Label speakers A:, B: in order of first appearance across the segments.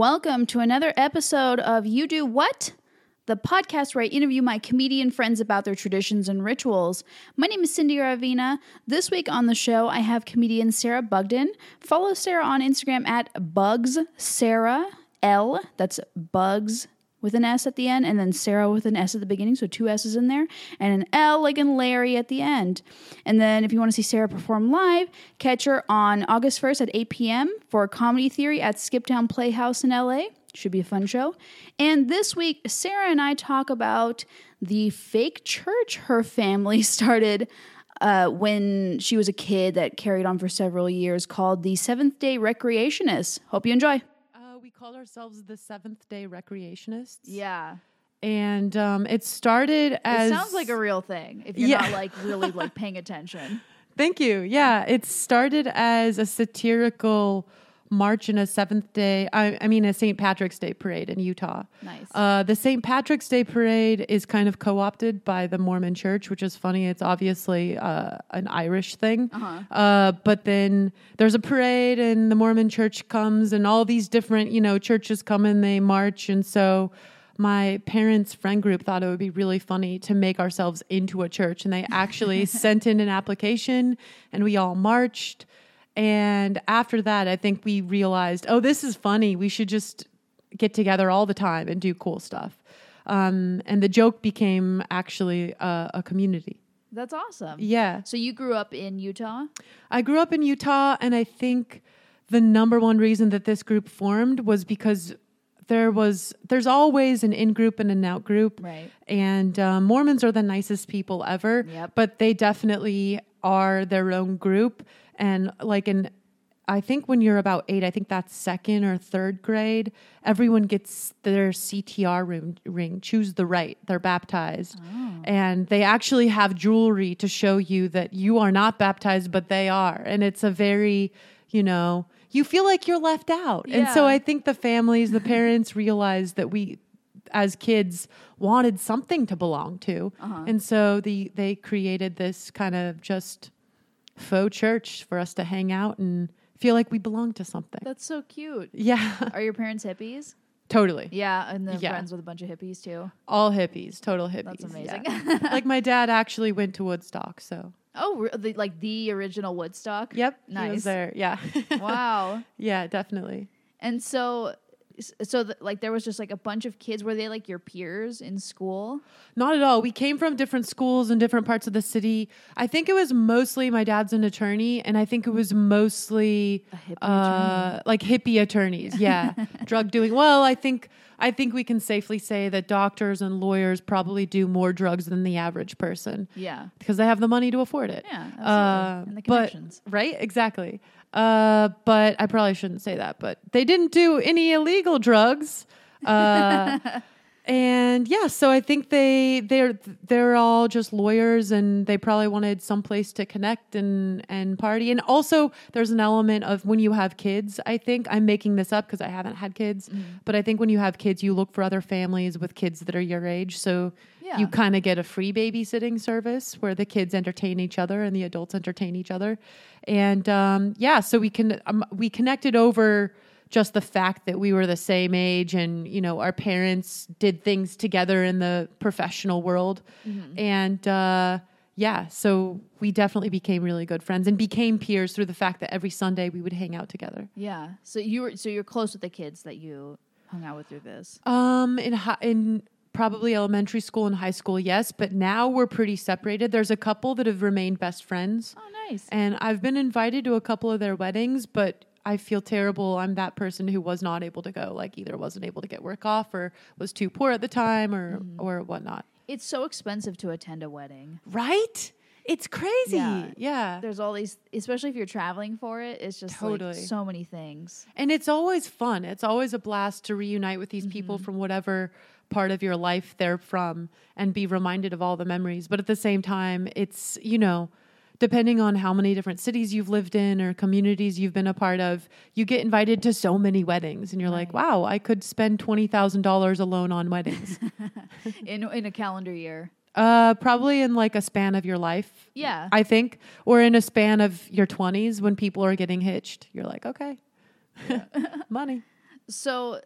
A: Welcome to another episode of You Do What? The podcast where I interview my comedian friends about their traditions and rituals. My name is Cindy Ravina. This week on the show, I have comedian Sarah Bugden. Follow Sarah on Instagram at Bugs Sarah L. That's Bugs with an S at the end, and then Sarah with an S at the beginning, so two S's in there, and an L like in Larry at the end. And then if you want to see Sarah perform live, catch her on August 1st at 8 p.m. for Comedy Theory at Skiptown Playhouse in LA. Should be a fun show. And this week, Sarah and I talk about the fake church her family started uh, when she was a kid that carried on for several years called the Seventh day Recreationists. Hope you enjoy.
B: Call ourselves the Seventh Day Recreationists.
A: Yeah.
B: and um, it started as
A: It sounds like a real thing if you're
B: Yeah.
A: not like really like paying attention.
B: Thank you. Yeah, it started as a satirical march in a Seventh Day. I, I mean, a St. Patrick's Day parade in Utah.
A: Nice.
B: Uh, the St. Patrick's Day parade is kind of co-opted by the Mormon Church, which is funny. It's obviously uh, an Irish thing. Uh huh. but then there's a parade, and the Mormon Church comes, and all these different, you know, churches come and they march, and so. My parents' friend group thought it would be really funny to make ourselves into a church, and they actually sent in an application, and we all marched. And after that, I think we realized, oh, this is funny. We should just get together all the time and do cool stuff. Um, and the joke became actually a, a community.
A: That's awesome.
B: Yeah.
A: So you grew up in Utah?
B: I grew up in Utah, and I think the number one reason that this group formed was because there was there's always an in group and an out group,
A: Right.
B: And um, Mormons are the nicest people ever,
A: Yep.
B: but they definitely are their own group. And like in, I think when you're about eight, I think that's second or third grade, everyone gets their CTR ring, ring choose the right. They're baptized. Oh. And they actually have jewelry to show you that you are not baptized, but they are. And it's a very, you know, you feel like you're left out. And so I think the families, the parents realized that we, as kids, wanted something to belong to. Uh-huh. And so the, they created this kind of just faux church for us to hang out and feel like we belong to something.
A: That's so cute.
B: Yeah,
A: Are your parents hippies?
B: totally.
A: Yeah, and then
B: Yeah.
A: friends with a bunch of hippies too.
B: All hippies, total hippies.
A: That's amazing.
B: yeah. like my dad actually went to Woodstock, so
A: Oh, the, like the original Woodstock?
B: yep, he
A: Nice.
B: was there. Yeah,
A: Wow.
B: yeah, definitely.
A: And so so like there was just like a bunch of kids were they like your peers in school?
B: Not at all. We came from different schools in different parts of the city. I think it was mostly my dad's an attorney, and I think it was mostly
A: A hippie
B: uh, like hippie attorneys. Yeah, drug doing. Well, I think I think we can safely say that doctors and lawyers probably do more drugs than the average person
A: Yeah.
B: because they have the money to afford it.
A: Yeah, absolutely.
B: Uh,
A: and the
B: but-
A: connections.
B: right? Exactly. Uh, but I probably shouldn't say that. But they didn't do any illegal drugs. Uh, and yeah, so I think they they're they're all just lawyers, and they probably wanted someplace to connect and and party. And also, there's an element of when you have kids. I think I'm making this up because I haven't had kids,
A: Mm-hmm.
B: but I think when you have kids, you look for other families with kids that are your age. So
A: Yeah.
B: you kind of get a free babysitting service where the kids entertain each other and the adults entertain each other. And um, yeah, so we can um, we connected over just the fact that we were the same age and you know our parents did things together in the professional world and uh, yeah so we definitely became really good friends and became peers through the fact that every sunday we would hang out together
A: Yeah. So you were so you're close with the kids that you hung out with through this.
B: Um, in hi- in probably elementary school and high school, yes, but now we're pretty separated. There's a couple that have remained best friends,
A: Oh, nice.
B: and I've been invited to a couple of their weddings, but I feel terrible. I'm that person who was not able to go, like either wasn't able to get work off or was too poor at the time or mm-hmm. or whatnot.
A: It's so expensive to attend a wedding.
B: Right? It's crazy.
A: Yeah.
B: yeah.
A: There's all these, especially if you're traveling for it. It's just
B: Totally.
A: like so many things.
B: And it's always fun. It's always a blast to reunite with these people mm-hmm. from whatever part of your life they're from and be reminded of all the memories. But at the same time, it's, you know, depending on how many different cities you've lived in or communities you've been a part of, you get invited to so many weddings and you're like, wow, I could spend $20,000 alone on weddings.
A: in in a calendar year.
B: uh, probably in like a span of your life.
A: Yeah.
B: I think, or in a span of your 20s when people are getting hitched. You're like, okay, money.
A: So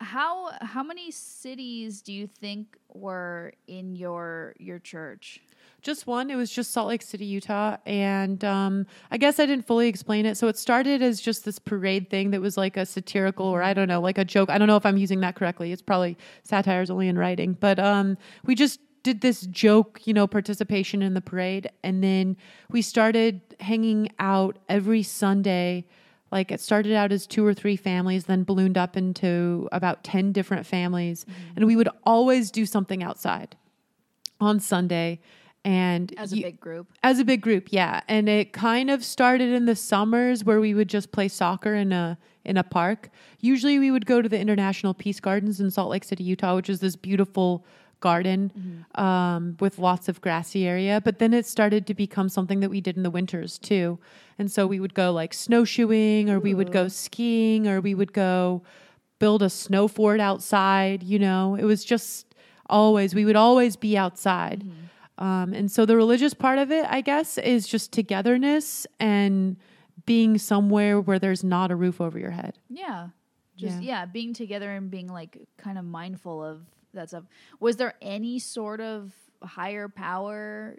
A: How how many cities do you think were in your your church?
B: Just one. It was just Salt Lake City, Utah. And um, I guess I didn't fully explain it. So it started as just this parade thing that was like a satirical or I don't know, like a joke. I don't know if I'm using that correctly. It's probably satire's only in writing. But um, we just did this joke, you know, participation in the parade. And then we started hanging out every Sunday. Like it started out as two or three families, then ballooned up into about 10 different families. And we would always do something outside on Sunday. And
A: As a
B: you-
A: big group.
B: as a big group, yeah. And it kind of started in the summers where we would just play soccer in a in a park. Usually we would go to the International Peace Gardens in Salt Lake City, Utah, which is this beautiful garden um, with lots of grassy area. But then it started to become something that we did in the winters too. And so we would go like snowshoeing or we would go skiing or we would go build a snow fort outside, you know. It was just always we would always be outside. Um, and so the religious part of it, I guess, is just togetherness and being somewhere where there's not a roof over your head.
A: Yeah. Just
B: Yeah.
A: yeah. being together and being like kind of mindful of that stuff. Was there any sort of higher power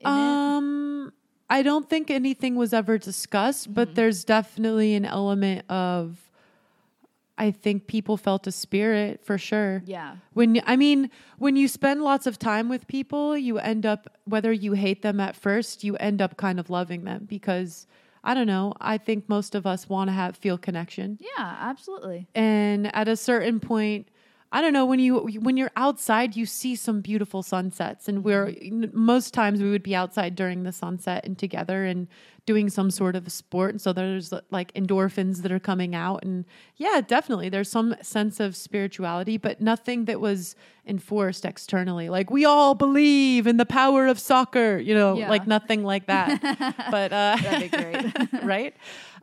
A: in it?
B: Um, I don't think anything was ever discussed, but there's definitely an element of. I think people felt a spirit for sure.
A: Yeah.
B: When I mean, when you spend lots of time with people, you end up whether you hate them at first, you end up kind of loving them because I don't know. I think most of us want to have feel connection.
A: Yeah, absolutely.
B: and at a certain point i don't know when you when you're outside you see some beautiful sunsets and we're most times we would be outside during the sunset and together and doing some sort of sport and so there's like endorphins that are coming out and yeah definitely there's some sense of spirituality but nothing that was enforced externally like we all believe in the power of soccer you know
A: Yeah.
B: like nothing like that but uh
A: That'd be great.
B: right?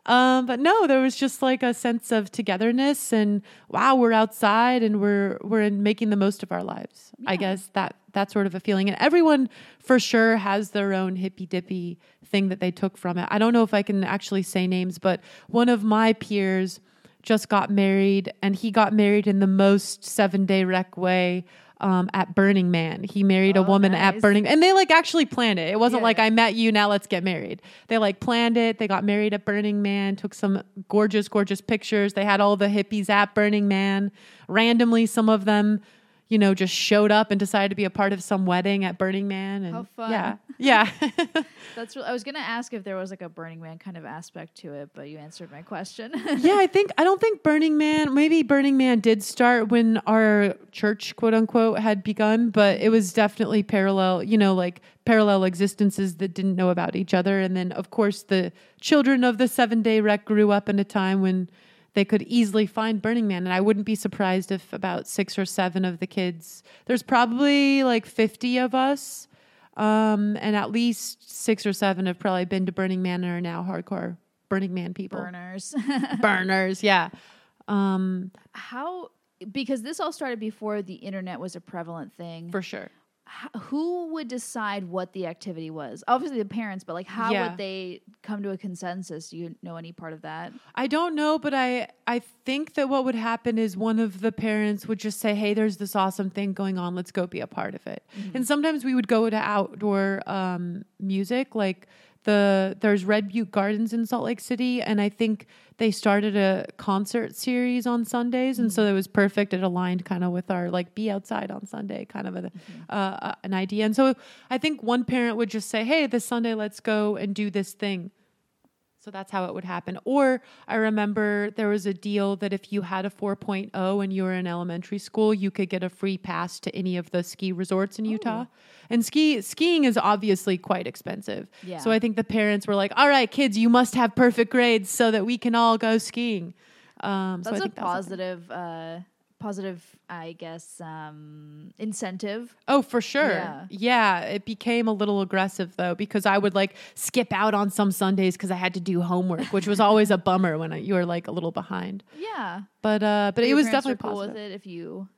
B: Um, but no, there was just like a sense of togetherness and wow, we're outside and we're we're in making the most of our lives. I guess that that sort of a feeling. And everyone for sure has their own hippy dippy thing that they took from it. I don't know if I can actually say names, but one of my peers just got married and he got married in the most seven day rec way. Um, at Burning Man, he married a
A: Oh,
B: woman at
A: nice.
B: Burning, and they like actually planned it. It wasn't
A: Yeah.
B: like I met you, now let's get married. They like planned it. They got married at Burning Man, took some gorgeous, gorgeous pictures. They had all the hippies at Burning Man. Randomly, some of them, you know, just showed up and decided to be a part of some wedding at Burning Man. And
A: How fun.
B: yeah, yeah.
A: That's what I was gonna ask if there was like a Burning Man kind of aspect to it, but you answered my question.
B: yeah, I think I don't think Burning Man. Maybe Burning Man did start when our church, quote unquote, had begun, but it was definitely parallel. You know, like parallel existences that didn't know about each other, and then of course the children of the seven day rec grew up in a time when they could easily find Burning Man, and I wouldn't be surprised if about six or seven of the kids. There's probably like fifty of us. Um, and at least six or seven have probably been to Burning Man and are now hardcore Burning Man people
A: Burners.
B: burners yeah um
A: How because this all started before the internet was a prevalent thing.
B: for sure
A: who would decide what the activity was? Obviously the parents, but like how
B: Yeah.
A: would they come to a consensus? Do you know any part of that?
B: i don't know but i i think that what would happen is one of the parents would just say hey there's this awesome thing going on let's go be a part of it and sometimes we would go to outdoor um music like the there's red butte gardens in salt lake city and i think they started a concert series on sundays and so it was perfect. It aligned kind of with our like be outside on sunday kind of a, uh, uh, an idea. And so i think one parent would just say hey this sunday let's go and do this thing so that's how it would happen. Or I remember there was a deal that if you had a 4.0 and you were in elementary school, you could get a free pass to any of the ski resorts in Utah. And ski skiing is obviously quite expensive.
A: Yeah.
B: So I think the parents were like, "All right, kids, you must have perfect grades so that we can all go skiing." Um, so
A: That's a
B: think that
A: positive uh positive I guess um incentive.
B: Oh, for sure.
A: Yeah.
B: Yeah. It became a little aggressive though because I would like skip out on some Sundays because I had to do homework, which was always a bummer when I, you were like a little behind.
A: Yeah.
B: But uh, but it was definitely
A: cool
B: positive.
A: with it if you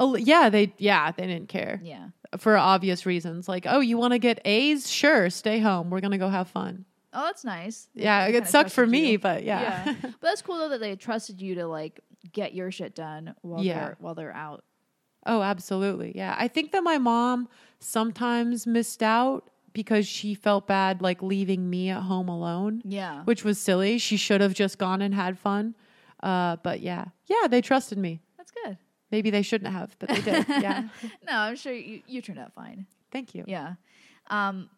B: Oh, yeah, they yeah they didn't care
A: yeah.
B: for obvious reasons. Like, oh, you want to get A's? Sure, stay home. We're gonna go have fun.
A: Oh, that's nice. They-
B: Yeah, it sucked for me,
A: you.
B: but yeah.
A: but that's cool though that they trusted you to like get your shit done while
B: Yeah.
A: they're while they're out.
B: Oh, absolutely. Yeah. I think that my mom sometimes missed out because she felt bad like leaving me at home alone,
A: Yeah.
B: which was silly. She should have just gone and had fun. Uh, but yeah. Yeah, they trusted me.
A: That's good.
B: Maybe they shouldn't have, but they did. yeah.
A: No, I'm sure you, you turned out fine.
B: Thank you.
A: Yeah. Um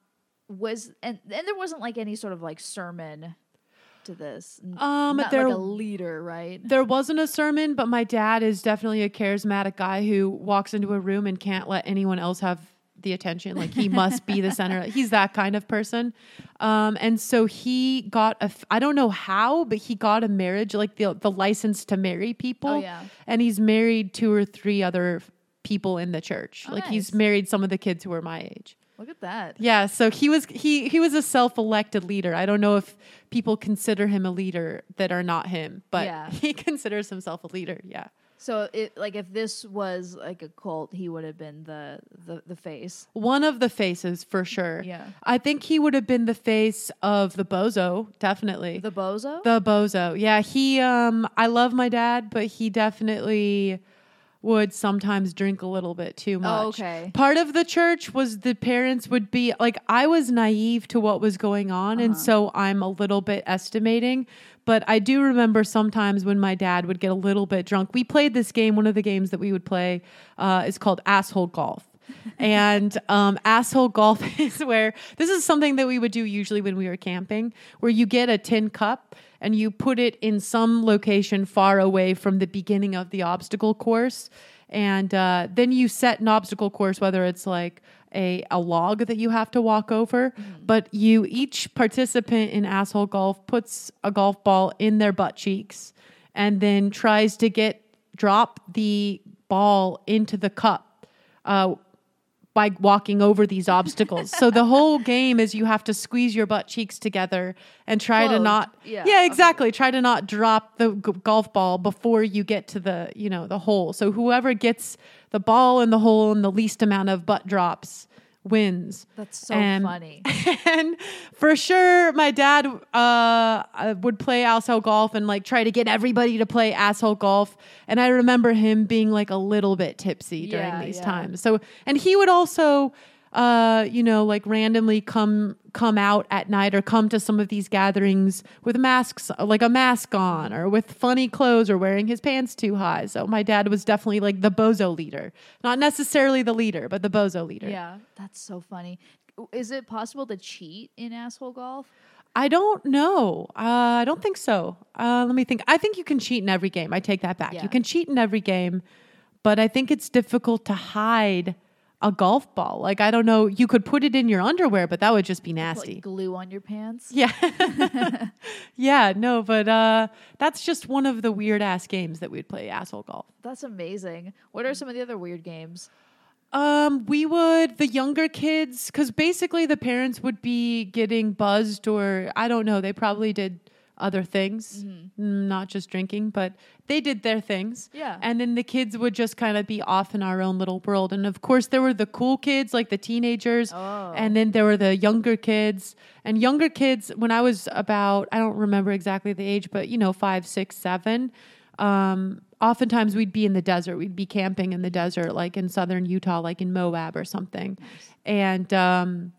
A: was and and there wasn't like any sort of like sermon to this.
B: Um,
A: Not
B: there
A: like a leader, right?
B: there wasn't a sermon, but my dad is definitely a charismatic guy who walks into a room and can't let anyone else have the attention. Like he must be the center. He's that kind of person. Um, and so he got a, f- I don't know how, but he got a marriage, like the, the license to marry people.
A: Oh, yeah.
B: And he's married two or three other people in the church.
A: Oh,
B: like he's married some of the kids who are my age.
A: Look at that.
B: Yeah, so he was he he was a self-elected leader. I don't know if people consider him a leader that are not him, but
A: Yeah.
B: he considers himself a leader. Yeah.
A: So it like if this was like a cult, he would have been the the, the face.
B: One of the faces for sure.
A: Yeah.
B: I think he would have been the face of the bozo, definitely.
A: The bozo?
B: The bozo. Yeah, he um I love my dad, but he definitely would sometimes drink a little bit too much.
A: Oh, okay.
B: Part of the church was the parents would be like I was naive to what was going on and
A: Uh-huh.
B: so I'm a little bit estimating, but I do remember sometimes when my dad would get a little bit drunk. We played this game, one of the games that we would play uh, is called asshole golf. and um, asshole golf is where this is something that we would do usually when we were camping, where you get a tin cup and you put it in some location far away from the beginning of the obstacle course. And uh, then you set an obstacle course, whether it's like a, a log that you have to walk over, but you each participant in asshole golf puts a golf ball in their butt cheeks and then tries to get drop the ball into the cup. Uh, by walking over these obstacles. so the whole game is you have to squeeze your butt cheeks together and try to not
A: Yeah.
B: yeah exactly try to not drop the g- golf ball before you get to the you know the hole. So whoever gets the ball in the hole in the least amount of butt drops wins.
A: That's so
B: And-
A: funny.
B: and for sure, my dad uh, uh, would play asshole golf and like try to get everybody to play asshole golf. And I remember him being like a little bit tipsy during
A: Yeah,
B: these
A: yeah.
B: times. So, and he would also, uh, you know, like randomly come come out at night or come to some of these gatherings with masks, like a mask on, or with funny clothes, or wearing his pants too high. So my dad was definitely like the bozo leader, not necessarily the leader, but the bozo leader.
A: Yeah, that's so funny. Is it possible to cheat in asshole golf?
B: I don't know. Uh, I don't think so. Uh, let me think. I think you can cheat in every game. I take that back.
A: Yeah.
B: You can cheat in every game, but I think it's difficult to hide a golf ball. Like I don't know. You could put it in your underwear, but that would just be nasty.
A: Like glue on your pants?
B: yeah, yeah. No, but uh, that's just one of the weird ass games that we'd play. Asshole golf.
A: That's amazing. What are some of the other weird games?
B: Um, we would the younger kids because basically the parents would be getting buzzed or I don't know. They probably did other things, mm, not just drinking, but they did their things.
A: Yeah.
B: and then the kids would just kind of be off in our own little world. And of course, there were the cool kids, like the teenagers,
A: Oh.
B: and then there were the younger kids. And younger kids, when I was about, I don't remember exactly the age, but you know, five, six, seven. Um, oftentimes we'd be in the desert. We'd be camping in the desert, like in southern Utah, like in Moab or something. And um,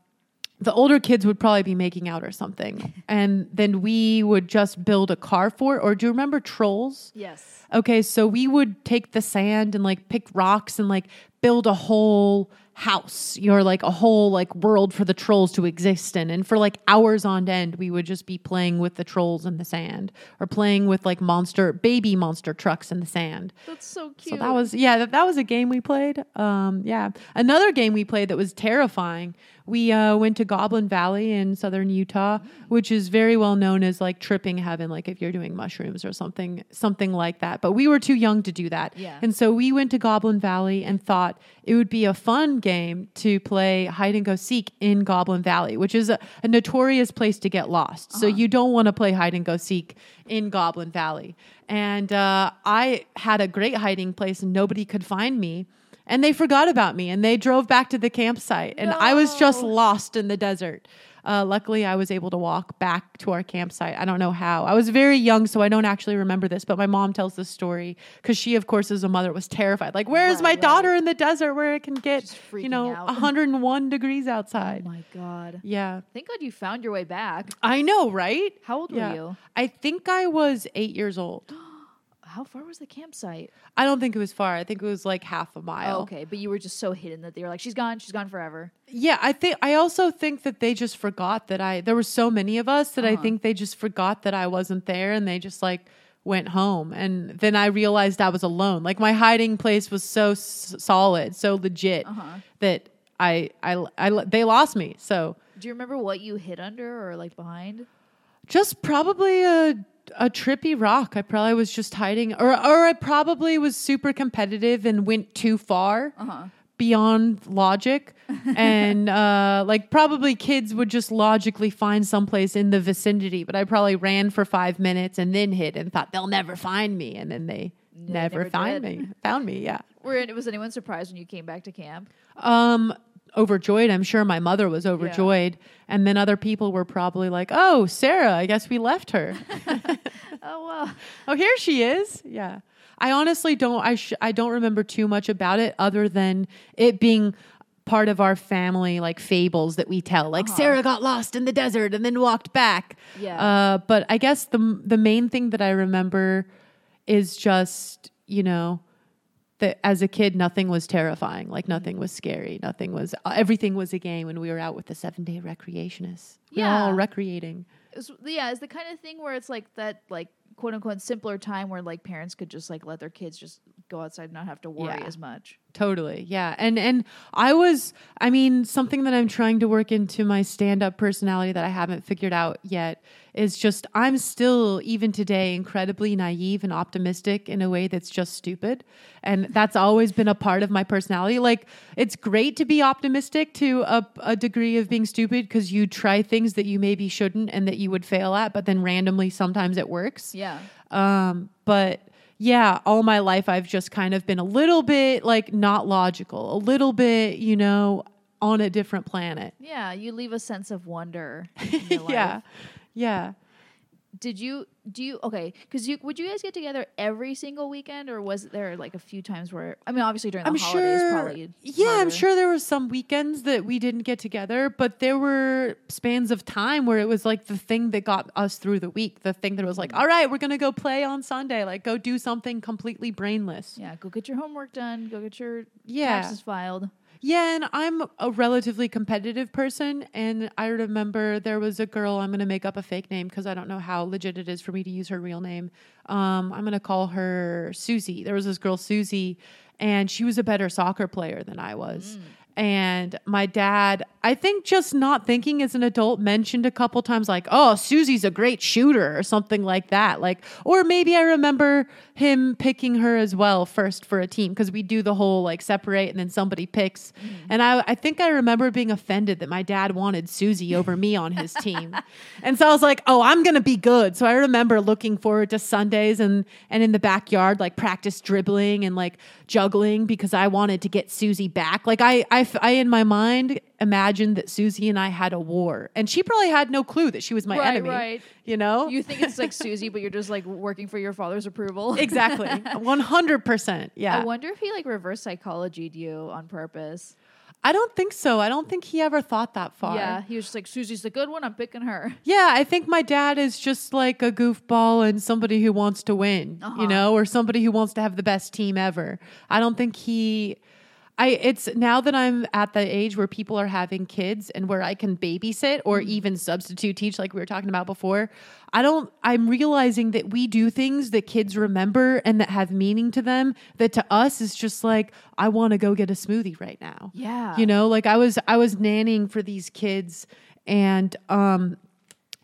B: the older kids would probably be making out or something. and then we would just build a car fort. Or do you remember trolls?
A: Yes.
B: Okay, so we would take the sand and like pick rocks and like build a whole house, or like a whole like world for the trolls to exist in. And for like hours on end, we would just be playing with the trolls in the sand or playing with like monster baby monster trucks in the sand.
A: That's so cute.
B: So that was yeah, that, that was a game we played. Um, yeah, another game we played that was terrifying. We uh, went to Goblin Valley in southern Utah, which is very well known as like tripping heaven, like if you're doing mushrooms or something, something like that. But we were too young to do that,
A: Yeah.
B: and so we went to Goblin Valley and thought it would be a fun game to play hide and go seek in Goblin Valley, which is a, a notorious place to get lost. So you don't want to play hide and go seek in Goblin Valley. And uh, I had a great hiding place, and nobody could find me. And they forgot about me, and they drove back to the campsite, and I was just lost in the desert. Uh, luckily, I was able to walk back to our campsite. I don't know how. I was very young, so I don't actually remember this, but my mom tells this story because she, of course, as a mother, was terrified. Like, where is
A: Right,
B: my
A: right.
B: daughter in the desert where it can get, you know,
A: out.
B: 101 degrees outside Oh
A: my god.
B: yeah.
A: Thank God you found your way back.
B: I know, right?
A: How old
B: Yeah.
A: were you?
B: I think I was eight years old.
A: How far was the campsite?
B: I don't think it was far. I think it was like half a mile.
A: Oh, okay, but you were just so hidden that they were like, "She's gone. She's gone forever."
B: Yeah, I think I also think that they just forgot that I there were so many of us that I
A: Uh-huh.
B: think they just forgot that I wasn't there and they just like went home and then I realized I was alone. Like my hiding place was so s- solid, so legit
A: Uh-huh.
B: that I, I I they lost me. So
A: Do you remember what you hid under or like behind?
B: just probably a a trippy rock. I probably was just hiding or or I probably was super competitive and went too far.
A: Uh-huh.
B: beyond logic and uh like probably kids would just logically find someplace in the vicinity but i probably ran for five minutes and then hid and thought they'll never find me and then they never,
A: never
B: find
A: did.
B: me found me yeah
A: Were was anyone surprised when you came back to camp?
B: um overjoyed. I'm sure my mother was overjoyed. And then other people were probably like oh sarah i guess we left her.
A: Oh well.
B: oh here she is. Yeah. I honestly don't i sh- i don't remember too much about it other than it being part of our family like fables that we tell. Like sarah got lost in the desert and then walked back.
A: Yeah.
B: uh, but i guess the the main thing that i remember is just you know that as a kid nothing was terrifying like nothing was scary nothing was uh, everything was a game when we were out with the seven day recreationists we were all
A: Yeah.
B: recreating
A: yeah, it's the kind of thing where it's like that, like quote unquote simpler time where like parents could just like let their kids just go outside and not have to worry
B: Yeah.
A: as much.
B: Totally. Yeah. And and I was I mean something that I'm trying to work into my stand-up personality that I haven't figured out yet is just I'm still even today incredibly naive and optimistic in a way that's just stupid. And that's always been a part of my personality. Like it's great to be optimistic to a, a degree of being stupid because you try things that you maybe shouldn't and that you would fail at, but then randomly sometimes it works.
A: Yeah.
B: Um, but yeah, all my life I've just kind of been a little bit like not logical, a little bit, you know, on a different planet.
A: Yeah. You leave a sense of wonder. In your life.
B: yeah. Yeah.
A: Did you do you okay? Because you would you guys get together every single weekend, or was there like a few times where I mean, obviously during the
B: I'm
A: holidays,
B: sure.
A: probably.
B: Yeah, I'm sure there were some weekends that we didn't get together, but there were spans of time where it was like the thing that got us through the week. The thing that was like, mm. all right, we're gonna go play on Sunday. Like, go do something completely brainless.
A: Yeah, go get your homework done. Go get your
B: Yeah.
A: taxes filed.
B: Yeah, and I'm a relatively competitive person. And I remember there was a girl, I'm going to make up a fake name because I don't know how legit it is for me to use her real name. Um, I'm going to call her Susie. There was this girl, Susie, and she was a better soccer player than I was. And my dad, I think just not thinking as an adult, mentioned a couple times, like, oh, Susie's a great shooter or something like that. Like, or maybe I remember him picking her as well first for a team because we do the whole like separate and then somebody picks. Mm-hmm. And I, I think I remember being offended that my dad wanted Susie over me on his team. And so I was like, oh, I'm going to be good. So I remember looking forward to Sundays and, and in the backyard, like practice dribbling and like juggling because I wanted to get Susie back. Like I, I, I in my mind imagined that Susie and I had a war and she probably had no clue that she was my
A: Right,
B: enemy.
A: right.
B: You know?
A: You think it's like Susie, but you're just like working for your father's approval.
B: exactly. 100%. Yeah.
A: I wonder if he like reverse psychologied you on purpose.
B: I don't think so. I don't think he ever thought that far.
A: Yeah, he was just like Susie's the good one. I'm picking her.
B: Yeah, I think my dad is just like a goofball and somebody who wants to win,
A: Uh-huh.
B: you know, or somebody who wants to have the best team ever. I don't think he I it's now that I'm at the age where people are having kids and where I can babysit or even substitute teach like we were talking about before. I don't I'm realizing that we do things that kids remember and that have meaning to them that to us is just like I want to go get a smoothie right now.
A: Yeah.
B: You know, like I was I was nannying for these kids and um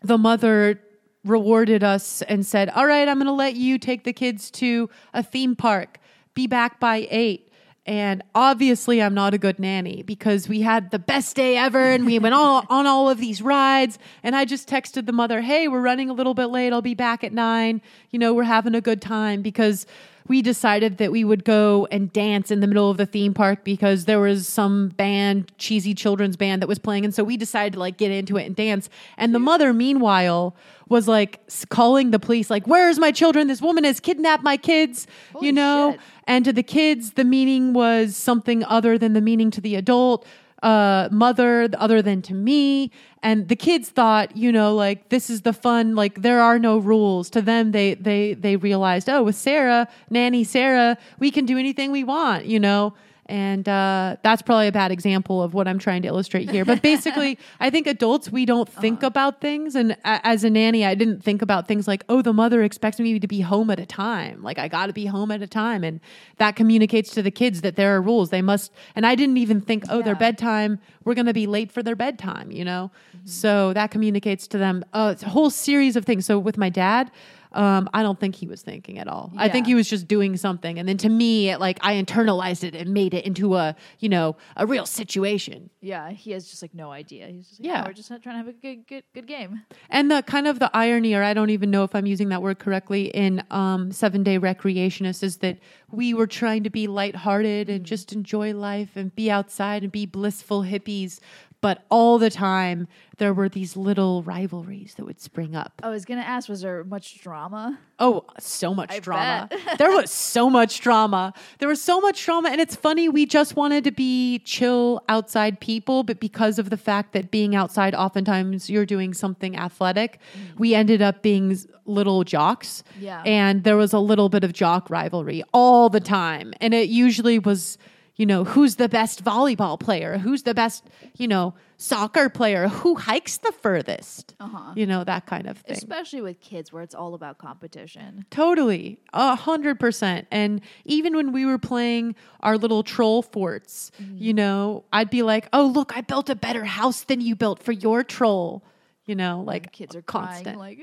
B: the mother rewarded us and said, "All right, I'm going to let you take the kids to a theme park. Be back by 8." And obviously, I'm not a good nanny because we had the best day ever and we went all, on all of these rides. And I just texted the mother, Hey, we're running a little bit late. I'll be back at nine. You know, we're having a good time because we decided that we would go and dance in the middle of the theme park because there was some band, cheesy children's band that was playing. And so we decided to like get into it and dance. And the mother, meanwhile, was like calling the police, like, Where's my children? This woman has kidnapped my kids,
A: Holy
B: you know?
A: shit.
B: And to the kids, the meaning was something other than the meaning to the adult uh, mother, other than to me. And the kids thought, you know, like this is the fun. Like there are no rules. To them, they they they realized, oh, with Sarah, nanny Sarah, we can do anything we want. You know. And uh, that's probably a bad example of what I'm trying to illustrate here. But basically, I think adults, we don't think about things. And a- as a nanny, I didn't think about things like, oh, the mother expects me to be home at a time. Like, I got to be home at a time. And that communicates to the kids that there are rules. They must, and I didn't even think, oh, their
A: Yeah.
B: bedtime, we're going to be late for their bedtime, you know? So that communicates to them uh, it's a whole series of things. So with my dad, um, I don't think he was thinking at all. I think he was just doing something. And then to me, it, like I internalized it and made it into a, you know, a real situation.
A: Yeah, he has just like no idea. He's just like,
B: Yeah.
A: yeah, we're just trying to have a good, good, good game.
B: And the kind of the irony, or I don't even know if I'm using that word correctly, in um, Seven Day Recreationist is that we were trying to be lighthearted and just enjoy life and be outside and be blissful hippies. But all the time, there were these little rivalries that would spring up.
A: I was gonna ask, was there much drama?
B: Oh, so much
A: I
B: drama. there was so much drama. There was so much drama. And it's funny, we just wanted to be chill outside people, but because of the fact that being outside, oftentimes you're doing something athletic, mm. we ended up being little jocks.
A: Yeah.
B: And there was a little bit of jock rivalry all the time. And it usually was, you know, who's the best volleyball player? Who's the best, you know, soccer player? Who hikes the furthest?
A: Uh-huh.
B: You know, that kind of thing.
A: Especially with kids, where it's all about competition.
B: Totally, a hundred percent. And even when we were playing our little troll forts, you know, I'd be like, "Oh, look, I built a better house than you built for your troll." You know, like
A: Kids are
B: constant.
A: crying like.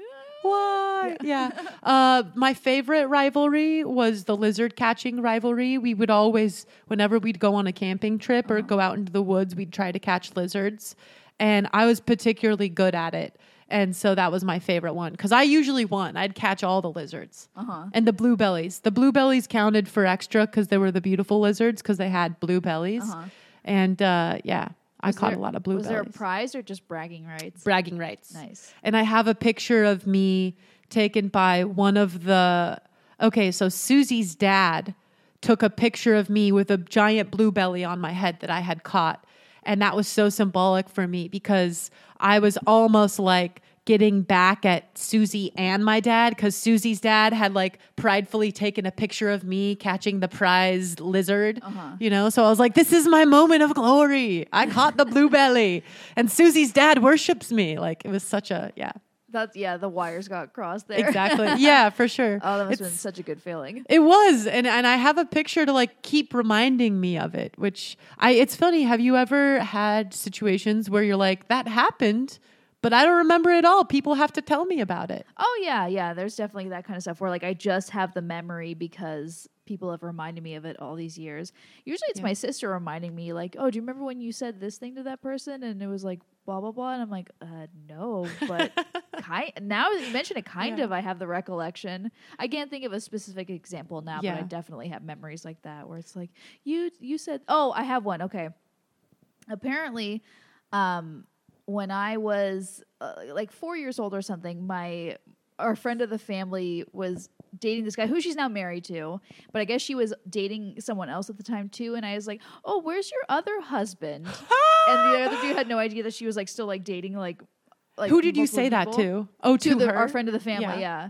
A: "Ah."
B: What? Yeah. uh, my favorite rivalry was the lizard catching rivalry. We would always, whenever we'd go on a camping trip or go out into the woods, we'd try to catch lizards. And I was particularly good at it. And so that was my favorite one because I usually won. I'd catch all the lizards
A: Uh-huh.
B: and the bluebellies. The bluebellies counted for extra because they were the beautiful lizards because they had blue bellies.
A: Uh-huh.
B: And uh, yeah, I
A: Was
B: caught
A: there-
B: a lot of blue.
A: Was there a prize or just bragging rights?
B: Bragging rights.
A: nice.
B: And I have a picture of me taken by one of the. Okay, so Susie's dad took a picture of me with a giant blue belly on my head that I had caught. And that was so symbolic for me because I was almost like getting back at Susie and my dad because Susie's dad had like pridefully taken a picture of me catching the prize lizard, uh-huh. you know? So I was like, this is my moment of glory. I caught the blue belly. And Susie's dad worships me. Like it was such a, yeah,
A: That's yeah. The wires got crossed there.
B: exactly. yeah, for sure.
A: oh, that must have
B: It's-
A: been such a good feeling.
B: it was, and and I have a picture to like keep reminding me of it. Which I, it's funny. Have you ever had situations where you're like, that happened, but I don't remember it all. People have to tell me about it.
A: Oh yeah, yeah. There's definitely that kind of stuff where like I just have the memory because people have reminded me of it all these years. Usually it's
B: Yeah.
A: my sister reminding me like, "Oh, do you remember when you said this thing to that person and it was like blah blah blah?" And I'm like, "Uh, no, but kind now that you mention it, kind
B: Yeah.
A: of I have the recollection. I can't think of a specific example now, but I definitely have memories like that where it's like, "You you said, "Oh, I have one." Okay. Apparently, um when I was uh, like four years old or something, my our friend of the family was dating this guy who she's now married to, but I guess she was dating someone else at the time too. And I was like, "Oh, where's your other husband?" and the other dude had no idea that she was like still like dating like like
B: Who did you say that to? Oh, to,
A: To, the,
B: her?
A: our friend of the family,
B: Yeah.
A: yeah.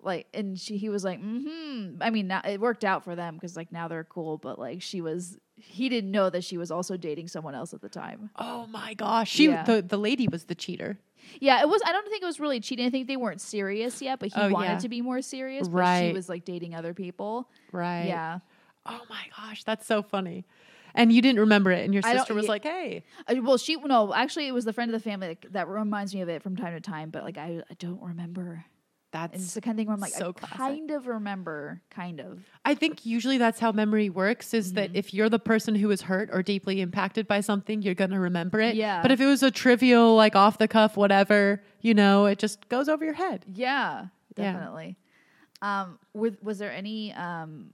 A: Like, and she, he was like, mm-hmm. I mean, now, it worked out for them because like now they're cool, but like she was, he didn't know that she was also dating someone else at the time.
B: Oh my gosh, she
A: Yeah.
B: the the lady was the cheater.
A: Yeah, it was. I don't think it was really cheating. I think they weren't serious yet, but he
B: Oh,
A: wanted
B: yeah.
A: to be more serious. But she was like dating other people.
B: Right.
A: Yeah.
B: Oh my gosh, that's so funny. And you didn't remember it, and your sister was
A: yeah.
B: like, "Hey,
A: Uh, well, she no. Actually, it was the friend of the family that, that reminds me of it from time to time. But like, I, I don't remember. And it's
B: That's
A: the kind of thing where I'm like,
B: so
A: I
B: classic.
A: kind of remember, kind of.
B: I think usually that's how memory works is that
A: Mm-hmm.
B: if you're the person who is hurt or deeply impacted by something, you're going to remember it.
A: Yeah.
B: But if it was a trivial, like off the cuff, whatever, you know, it just goes over your head.
A: Yeah,
B: Yeah.
A: definitely. Um, with was there any um,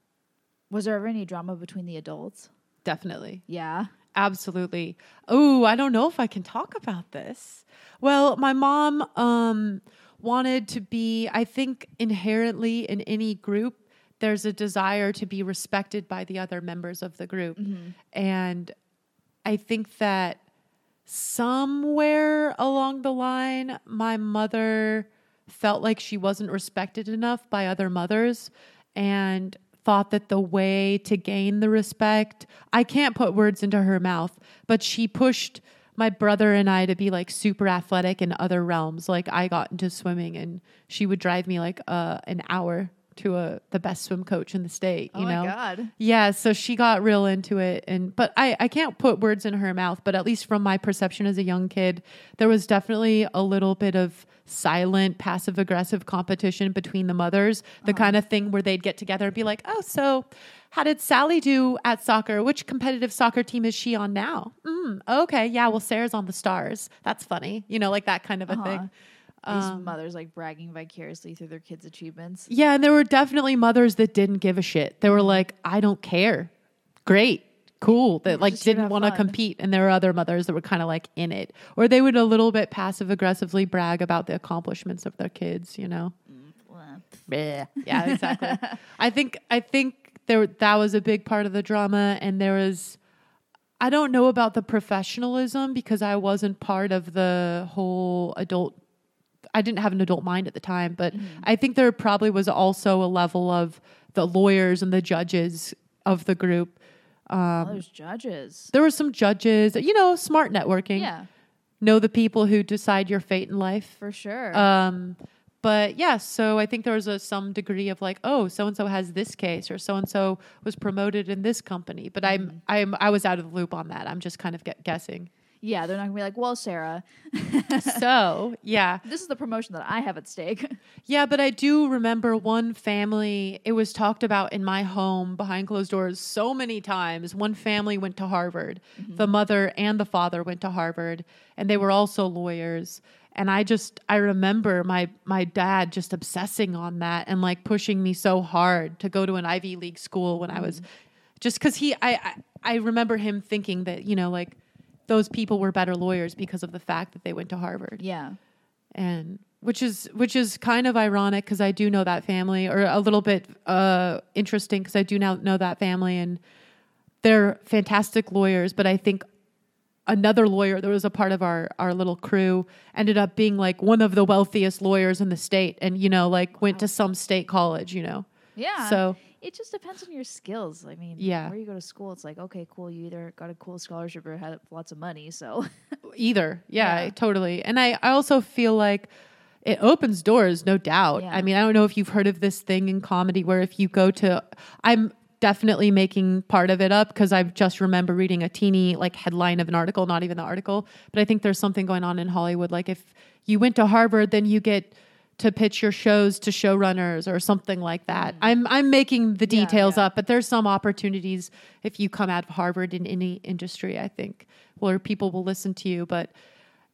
A: was there ever any drama between the adults?
B: Definitely.
A: Yeah.
B: Absolutely. Oh, I don't know if I can talk about this. Well, my mom um, wanted to be, I think, inherently in any group, there's a desire to be respected by the other members of the group. Mm-hmm. And I think that somewhere along the line, my mother felt like she wasn't respected enough by other mothers and thought that the way to gain the respect, I can't put words into her mouth, but she pushed my brother and I to be like super athletic in other realms. Like I got into swimming and she would drive me like uh, an hour to a the best swim coach in the state, you
A: oh
B: know.
A: my god.
B: Yeah, so she got real into it and but I I can't put words in her mouth, but at least from my perception as a young kid, there was definitely a little bit of silent passive aggressive competition between the mothers, the kind of thing where they'd get together and be like, "Oh, so how did Sally do at soccer? Which competitive soccer team is she on now?" Mm, okay, yeah, well Sarah's on the Stars. That's funny. You know, like that kind of a thing.
A: These
B: Um,
A: mothers like bragging vicariously through their kids' achievements.
B: Yeah, and there were definitely mothers that didn't give a shit. They were like, I don't care. Great. Cool. That like
A: just
B: didn't want to compete. And there were other mothers that were kind of like in it. Or they would a little bit passive aggressively brag about the accomplishments of their kids, you know? Yeah, exactly. I think I think there that was a big part of the drama and there was I don't know about the professionalism because I wasn't part of the whole adult I didn't have an adult mind at the time, but mm-hmm. I think there probably was also a level of the lawyers and the judges of the group.
A: oh, um, there's judges.
B: There were some judges, you know, smart networking.
A: Yeah,
B: Know the people who decide your fate in life.
A: for sure.
B: Um, but yeah, so I think there was a some degree of like, oh, so and so has this case, or so and so was promoted in this company. But I'm mm-hmm. I'm I was out of the loop on that. I'm just kind of gu- guessing.
A: Yeah, they're not gonna be like, well, Sarah,
B: so yeah,
A: this is the promotion that I have at stake.
B: yeah. But I do remember one family. It was talked about in my home behind closed doors so many times. One family went to Harvard. Mm-hmm. The mother and the father went to Harvard, and they were also lawyers. And I just I remember my my dad just obsessing on that and like pushing me so hard to go to an Ivy League school when I was mm-hmm. just because he I, I I remember him thinking that you know like those people were better lawyers because of the fact that they went to Harvard
A: yeah,
B: and which is which is kind of ironic because I do know that family, or a little bit uh, interesting because I do now know that family, and they're fantastic lawyers. But I think another lawyer that was a part of our our little crew ended up being like one of the wealthiest lawyers in the state, and you know, like went to some state college, you know.
A: yeah.
B: So
A: it just depends on your skills. I mean,
B: Yeah.
A: where you go to school, it's like, okay, cool. You either got a cool scholarship or had lots of money. So
B: either yeah,
A: Yeah.
B: totally and I, I also feel like it opens doors no doubt
A: Yeah.
B: i mean i don't know if you've heard of this thing in comedy where if you go to i'm definitely making part of it up because i just remember reading a teeny like headline of an article not even the article but i think there's something going on in hollywood like if you went to harvard then you get to pitch your shows to showrunners or something like that. I'm I'm making the
A: Mm. Yeah,
B: details
A: yeah.
B: up, but there's some opportunities if you come out of Harvard in any industry, I think, where people will listen to you. But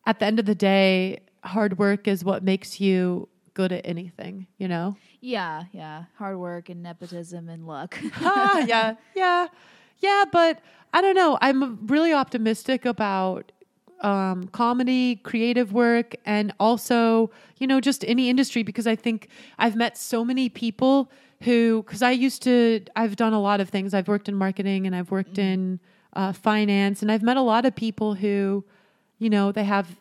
B: at the end of the day, hard work is what makes you good at anything, you know?
A: yeah, yeah, hard work and nepotism and luck.
B: ah, yeah, yeah, yeah. But I don't know. I'm really optimistic about um, comedy, creative work, and also, you know, just any industry because I think I've met so many people who, because I used to, I've done a lot of things. I've worked in marketing and I've worked in uh, finance, and I've met a lot of people who, you know, they have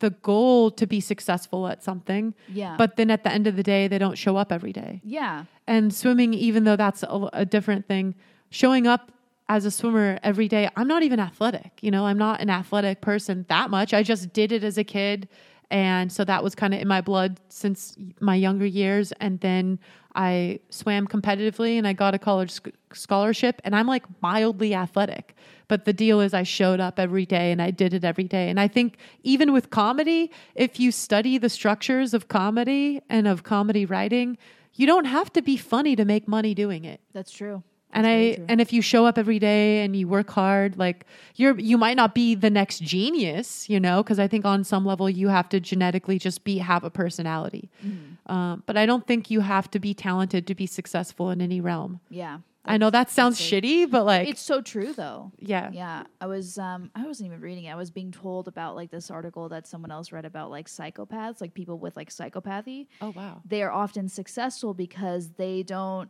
B: the goal to be successful at something,
A: yeah,
B: but then at the end of the day, they don't show up every day.
A: Yeah,
B: and swimming even though that's a, a different thing showing up as a swimmer every day i'm not even athletic you know i'm not an athletic person that much i just did it as a kid and so that was kind of in my blood since my younger years. And then I swam competitively, and I got a college sc- scholarship, and I'm like mildly athletic. But the deal is, I showed up every day and I did it every day. And I think even with comedy, if you study the structures of comedy and of comedy writing, you don't have to be funny to make money doing it.
A: That's true.
B: And
A: That's
B: I and if you show up every day and you work hard, like you're you might not be the next genius, you know, because I think on some level you have to genetically just be have a personality.
A: Mm-hmm.
B: Um, but I don't think you have to be talented to be successful in any realm.
A: yeah.
B: I know that sounds shitty, but like
A: It's so true though.
B: yeah.
A: Yeah, I was um I wasn't even reading it. I was being told about like this article that someone else read about like psychopaths, like people with like psychopathy.
B: Oh wow.
A: They are often successful because they don't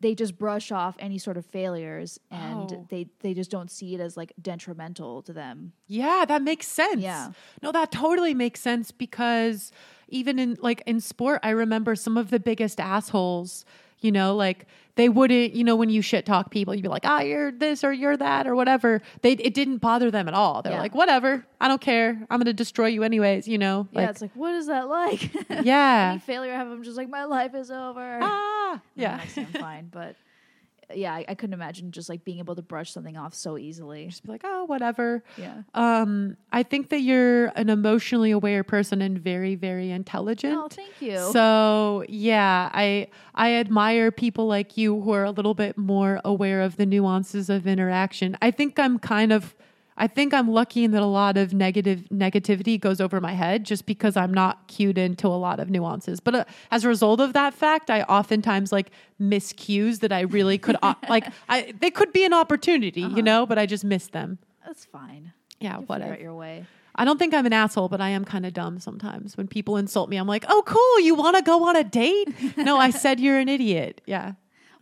A: they just brush off any sort of failures and
B: Oh.
A: they they just don't see it as like detrimental to them.
B: Yeah, that makes sense.
A: Yeah.
B: No, that totally makes sense because even in like in sport, I remember some of the biggest assholes, you know, like they wouldn't, you know, when you shit talk people, you'd be like, ah, you're this or you're that or whatever. They it didn't bother them at all. They're
A: Yeah.
B: like, whatever, I don't care. I'm gonna destroy you anyways, you know?
A: yeah, it's like what is that like?
B: yeah.
A: any failure I have, I'm just like my life is over.
B: ah, yeah.
A: time, fine, but yeah, I, I couldn't imagine just like being able to brush something off so easily.
B: Just be like, oh, whatever.
A: Yeah.
B: Um, I think that you're an emotionally aware person and very, very intelligent.
A: Oh, thank you.
B: So yeah, I I admire people like you who are a little bit more aware of the nuances of interaction. I think I'm kind of I think I'm lucky in that a lot of negative negativity goes over my head just because I'm not cued into a lot of nuances. But uh, as a result of that fact, I oftentimes like miss cues that I really could uh, like I they could be an opportunity, you know, but I just miss them.
A: That's fine.
B: Yeah,
A: You
B: whatever.
A: your way.
B: I don't think I'm an asshole, but I am kind of dumb sometimes. When people insult me, I'm like, "Oh, cool, you want to go on a date?" no, I said you're an idiot. Yeah,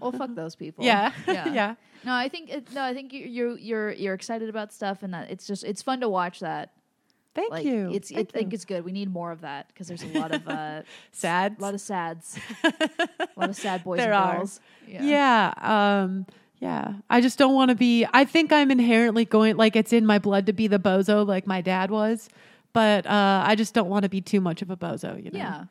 A: Well, fuck those people.
B: yeah,
A: yeah.
B: yeah.
A: No, I think it, no, I think you, you're you're you're excited about stuff, and that it's just it's fun to watch that.
B: Thank
A: Like
B: you.
A: it's
B: Thank
A: it, I think it's good. We need more of that because there's a lot of uh,
B: sad.
A: a lot of sads, a lot of sad boys
B: There
A: and
B: are.
A: girls.
B: yeah. Um, yeah. I just don't want to be. I think I'm inherently going like it's in my blood to be the bozo, like my dad was. But uh, I just don't want to be too much of a bozo. You know.
A: Yeah.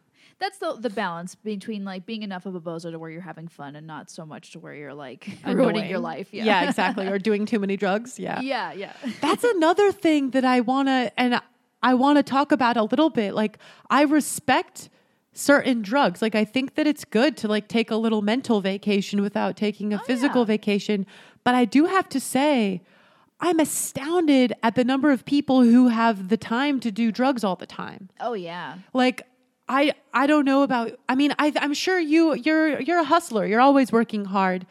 A: That's the the balance between like being enough of a bozo to where you're having fun and not so much to where you're like ruining your life. Yeah.
B: Yeah. Exactly. or doing too many drugs. Yeah.
A: yeah. Yeah.
B: That's another thing that I want to and I want to talk about a little bit. Like I respect certain drugs. Like I think that it's good to like take a little mental vacation without taking a oh, physical
A: yeah.
B: vacation, but I do have to say I'm astounded at the number of people who have the time to do drugs all the time.
A: Oh yeah.
B: Like I I don't know about I mean I I'm sure you you're you're a hustler. You're always working hard.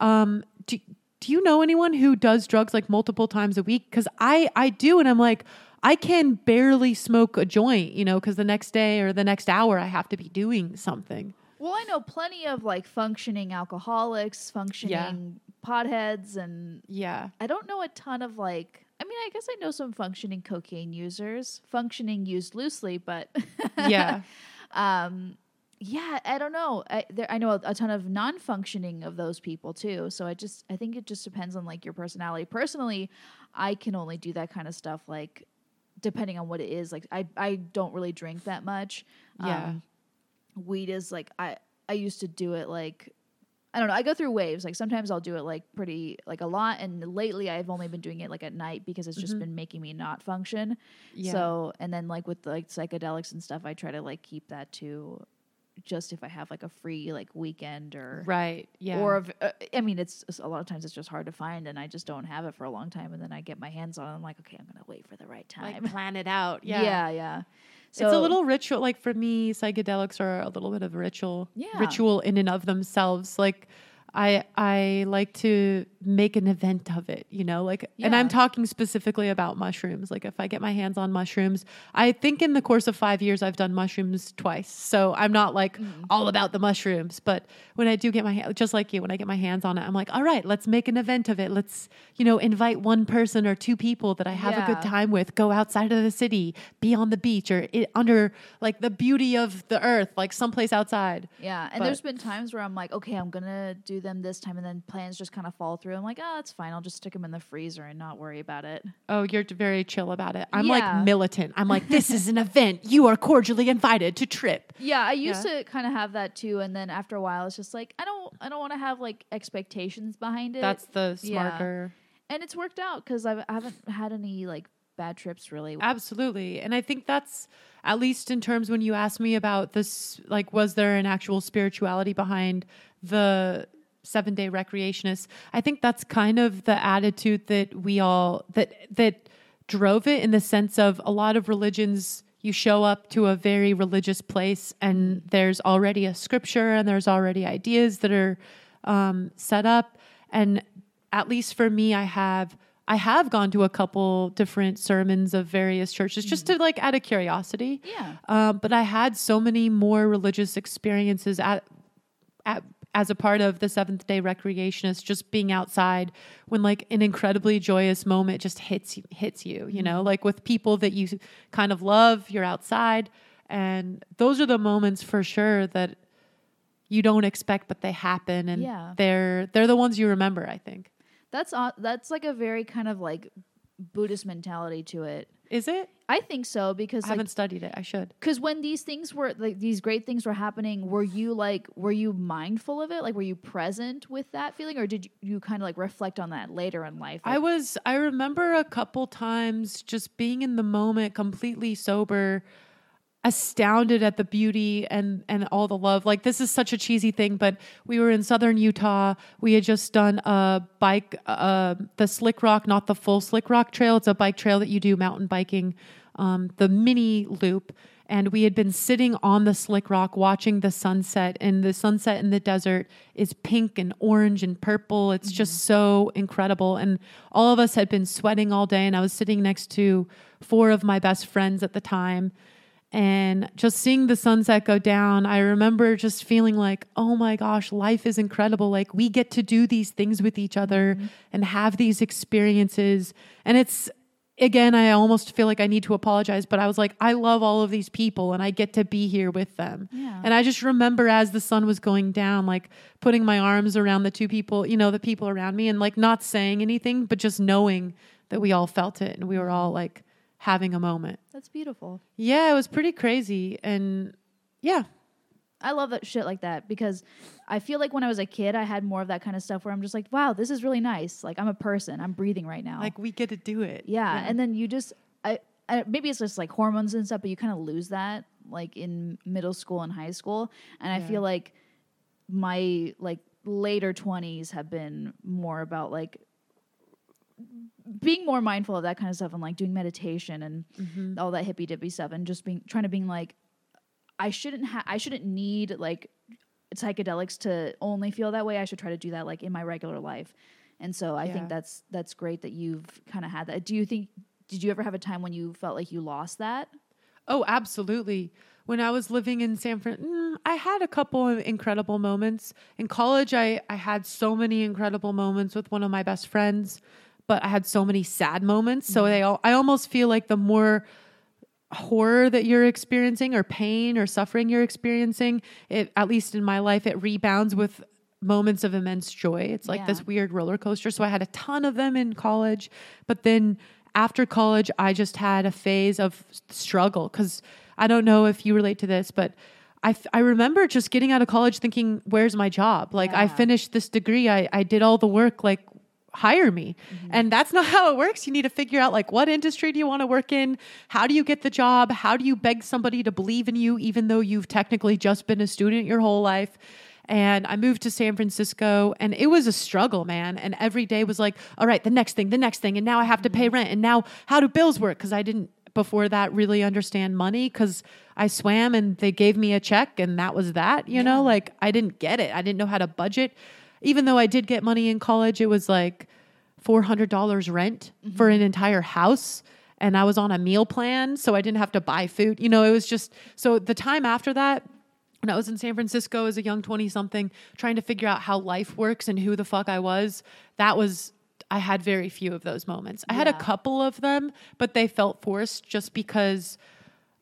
B: Um do, do you know anyone who does drugs like multiple times a week cuz I I do and I'm like I can barely smoke a joint, you know, cuz the next day or the next hour I have to be doing something.
A: Well, I know plenty of like functioning alcoholics, functioning potheads, and
B: Yeah.
A: I don't know a ton of like. I mean, I guess I know some functioning cocaine users, functioning used loosely, but
B: Yeah.
A: um, yeah, I don't know. I, there, I know a, a ton of non-functioning of those people too. So I just, I think it just depends on like your personality. Personally, I can only do that kind of stuff like depending on what it is. Like I, I don't really drink that much.
B: Yeah.
A: Um, weed is like I, I used to do it like I don't know. I go through waves. Like sometimes I'll do it like pretty like a lot, and lately I've only been doing it like at night because it's just been making me not function.
B: Yeah.
A: So and then like with like psychedelics and stuff, I try to like keep that to just if I have like a free like weekend or
B: right. Yeah.
A: or if, uh, I mean it's it's- a lot of times it's just hard to find, and I just don't have it for a long time, and then I get my hands on it. I'm like, okay, I'm gonna wait for the right time.
B: like plan it out. Yeah.
A: yeah, yeah. So
B: it's a little ritual. Like for me, psychedelics are a little bit of ritual.
A: Yeah.
B: Ritual in and of themselves. Like I I like to make an event of it, you know, like and I'm talking specifically about mushrooms. Like if I get my hands on mushrooms, I think in the course of 5 years I've done mushrooms twice. So I'm not like
A: Mm.
B: all about the mushrooms, but when I do get my just like you, when I get my hands on it, I'm like, "All right, let's make an event of it. Let's, you know, invite one person or two people that I have a good time with, go outside of the city, be on the beach or i under like the beauty of the earth, like someplace outside."
A: Yeah, and
B: But-
A: there's been times where I'm like, okay, I'm gonna do them this time, and then plans just kind of fall through. I'm like, ah, oh, that's fine. I'll just stick them in the freezer and not worry about it.
B: Oh, you're very chill about it. I'm
A: Yeah.
B: like militant. I'm like, this is an event. You are cordially invited to trip.
A: Yeah, I used to kind of have that too, and then after a while, it's just like I don't, I don't want to have like expectations behind it.
B: That's the
A: Yeah.
B: smarter.
A: and it's worked out because I haven't had any like bad trips really.
B: Absolutely. And I think that's at least in terms when you asked me about this like was there an actual spirituality behind the 7-day recreationists? I think that's kind of the attitude that we all that that drove it in the sense of a lot of religions you show up to a very religious place and there's already a scripture and there's already ideas that are um, set up and at least for me i have i have gone to a couple different sermons of various churches just to like out of curiosity
A: Yeah.
B: um, but i had so many more religious experiences at, at as a part of the seventh day recreationist just being outside when like an incredibly joyous moment just hits you hits you you mm-hmm. know? Like with people that you kind of love you're outside and those are the moments for sure that you don't expect but they happen and
A: Yeah.
B: they're they're the ones you remember i think.
A: That's that's like a very kind of like Buddhist mentality to it.
B: is it
A: I think so because
B: i
A: like
B: haven't studied it i should
A: because when these things were like these great things were happening, were you like were you mindful of it? Like were you present with that feeling, or did you, you kind of like reflect on that later in life?
B: I was I remember a couple times just being in the moment completely sober astounded at the beauty and and all the love. Like this is such a cheesy thing but we were in southern utah. We had just done a bike uh the slick rock not the full slick rock trail. It's a bike trail that you do mountain biking um the mini loop. And we had been sitting on the slick rock watching the sunset and the sunset in the desert is pink and orange and purple. It's just so incredible. And all of us had been sweating all day and i was sitting next to four of my best friends at the time and just seeing the sunset go down i remember just feeling like oh my gosh life is incredible. Like we get to do these things with each other mm-hmm. and have these experiences. And it's again i almost feel like i need to apologize but i was like i love all of these people and i get to be here with them.
A: Yeah.
B: and i just remember as the sun was going down like putting my arms around the two people you know the people around me and like not saying anything but just knowing that we all felt it and we were all like having a moment
A: That's beautiful.
B: yeah, it was pretty crazy. And yeah,
A: I love that shit like that because I feel like when I was a kid, I had more of that kind of stuff where I'm just like, wow, this is really nice. Like I'm a person, I'm breathing right now.
B: like we get to do it.
A: yeah, and then you just, I, I maybe it's just like hormones and stuff, but you kind of lose that like in middle school and high school, and I feel like my like later 20s have been more about like being more mindful of that kind of stuff and like doing meditation and
B: Mm-hmm.
A: all that hippy dippy stuff and just being trying to being like I shouldn't have I shouldn't need like psychedelics to only feel that way. I should try to do that like in my regular life. And so I
B: Yeah.
A: think that's that's great that you've kind of had that. Do you think did you ever have a time when you felt like you lost that?
B: Oh, absolutely. When I was living in San Fran, mm, I had a couple of incredible moments. In college, I, I had so many incredible moments with one of my best friends, but I had so many sad moments. So mm-hmm. they all, I almost feel like the more horror that you're experiencing or pain or suffering you're experiencing, it at least in my life, it rebounds with moments of immense joy. It's like
A: Yeah.
B: this weird roller coaster. So I had a ton of them in college, but then after college, I just had a phase of struggle because I don't know if you relate to this, but I, f- I remember just getting out of college thinking, where's my job? Like, I finished this degree, I, I did all the work, like, hire me. Mm-hmm. And that's not how it works. You need to figure out, like, what industry do you want to work in? How do you get the job? How do you beg somebody to believe in you, even though you've technically just been a student your whole life? And I moved to San Francisco and it was a struggle, man. And every day was like, all right, the next thing, the next thing. And now I have to pay mm-hmm. rent. And now how do bills work? Because I didn't before that really understand money because I swam and they gave me a check and that was that, you know, like I didn't get it. I didn't know how to budget. Even though I did get money in college, it was like $400 rent for an entire house and I was on a meal plan, so I didn't have to buy food. You know, it was just so the time after that, when I was in San Francisco as a young 20 something, trying to figure out how life works and who the fuck I was, that was, I had very few of those moments. I had a couple of them, but they felt forced just because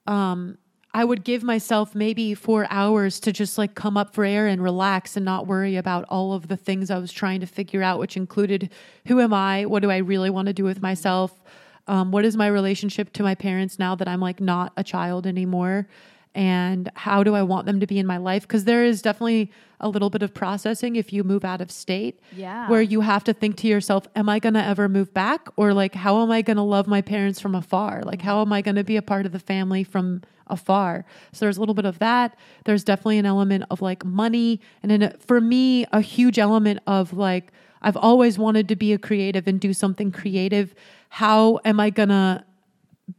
B: um, I would give myself maybe four hours to just like come up for air and relax and not worry about all of the things I was trying to figure out, which included who am I? What do I really want to do with myself? Um, what is my relationship to my parents now that I'm like not a child anymore? And how do I want them to be in my life? Because there is definitely a little bit of processing if you move out of state.
A: Yeah.
B: Where you have to think to yourself, am I going to ever move back? Or like, how am I going to love my parents from afar? Like, how am I going to be a part of the family from afar? So there's a little bit of that. There's definitely an element of like money. And then uh, for me, a huge element of like, I've always wanted to be a creative and do something creative. How am I going to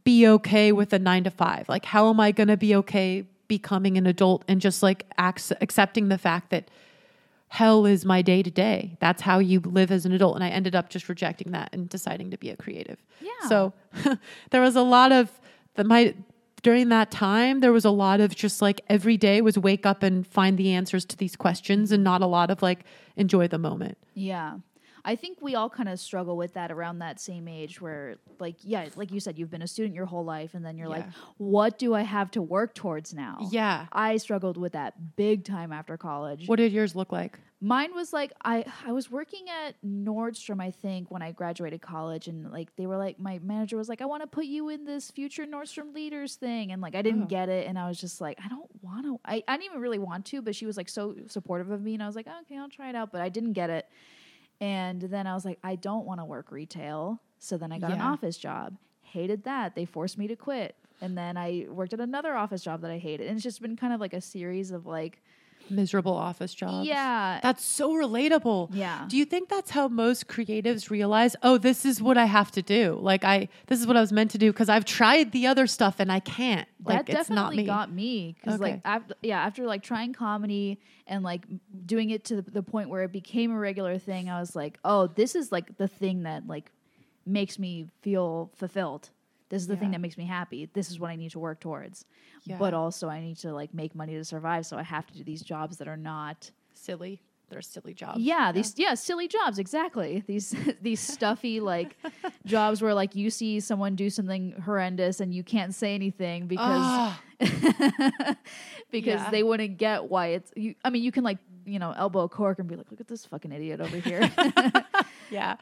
B: be okay with a nine to five? Like, how am I going to be okay becoming an adult and just like ac- accepting the fact that hell is my day to day? That's how you live as an adult. And I ended up just rejecting that and deciding to be a creative.
A: Yeah.
B: So there was a lot of the, my, during that time, there was a lot of just like every day was wake up and find the answers to these questions and not a lot of like enjoy the moment.
A: Yeah. I think we all kind of struggle with that around that same age where like yeah, like you said you've been a student your whole life and then you're like what do I have to work towards now?
B: Yeah.
A: I struggled with that big time after college.
B: What did yours look like?
A: Mine was like I I was working at Nordstrom I think when I graduated college and like they were like my manager was like I want to put you in this future Nordstrom leaders thing and like I didn't
B: Oh.
A: get it and I was just like I don't want to I, I didn't even really want to but she was like so supportive of me and I was like okay I'll try it out but I didn't get it and then I was like I don't want to work retail. So then I got an office job. Hated that. They forced me to quit. And then I worked at another office job that I hated. And it's just been kind of like a series of like
B: Miserable office jobs.
A: yeah
B: That's so relatable.
A: Yeah.
B: Do you think that's how most creatives realize, oh, this is what I have to do? Like I this is what I was meant to do because I've tried the other stuff and I can't. Like
A: that
B: it's not me.
A: got me because like after yeah after like trying comedy and like doing it to the, the point where it became a regular thing i was like oh this is like the thing that like makes me feel fulfilled this is the thing that makes me happy this is what i need to work towards
B: Yeah.
A: but also i need to like make money to survive so i have to do these jobs that are not
B: silly. They're silly jobs.
A: yeah, these yeah silly jobs exactly. These these stuffy like jobs where like you see someone do something horrendous and you can't say anything because
B: Ah,
A: because
B: Yeah.
A: they wouldn't get why it's you I mean you can like you know elbow a cork and be like look at this fucking idiot over here.
B: yeah.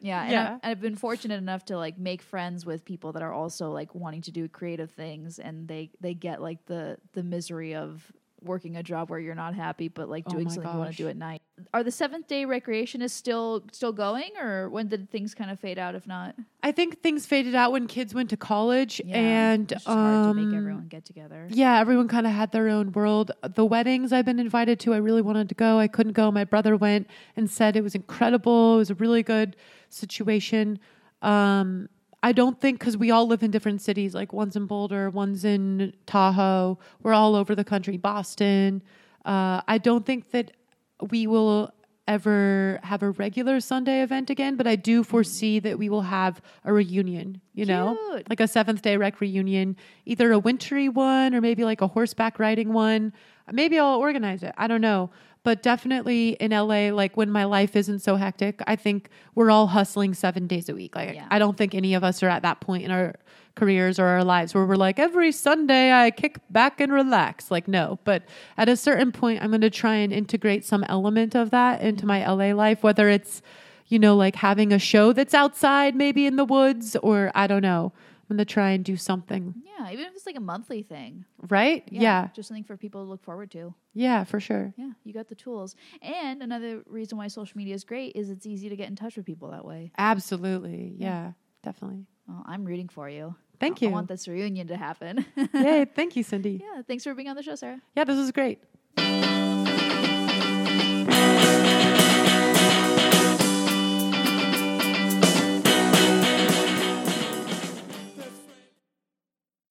A: yeah, and,
B: Yeah.
A: I've, and I've been fortunate enough to like make friends with people that are also like wanting to do creative things and they they get like the the misery of working a job where you're not happy but like
B: Oh
A: doing
B: my
A: something you want to do at night. Are the seventh day recreationists still still going or when did things kind of fade out if not?
B: I think things faded out when kids went to college
A: Yeah,
B: and
A: it's just hard to make
B: um,
A: everyone get together.
B: Yeah, everyone kind of had their own world. The weddings I've been invited to, I really wanted to go. I couldn't go. My brother went and said it was incredible. It was a really good situation. Um, I don't think because we all live in different cities. Like one's in Boulder, one's in Tahoe. We're all over the country. Boston. Uh, I don't think that we will ever have a regular Sunday event again, but I do foresee that we will have a reunion. You know, like a seventh day rec reunion, either a wintry one or maybe like a horseback riding one. Maybe I'll organize it. I don't know. But definitely in LA, like when my life isn't so hectic, I think we're all hustling seven days a week. Like
A: Yeah.
B: I don't think any of us are at that point in our careers or our lives where we're like every Sunday I kick back and relax. Like no, but at a certain point I'm going to try and integrate some element of that into my LA life whether it's you know like having a show that's outside maybe in the woods or I don't know. To try and do something,
A: Yeah, even if it's like a monthly thing.
B: right? Yeah.
A: Just something for people to look forward to.
B: Yeah, for sure.
A: Yeah, you got the tools. And another reason why social media is great is it's easy to get in touch with people that way.
B: Absolutely. Yeah, definitely.
A: Well, I'm rooting for you.
B: Thank
A: I- I want this reunion to happen.
B: Yay, thank you, Cindy.
A: yeah, thanks for being on the show, Sarah.
B: Yeah, this was great.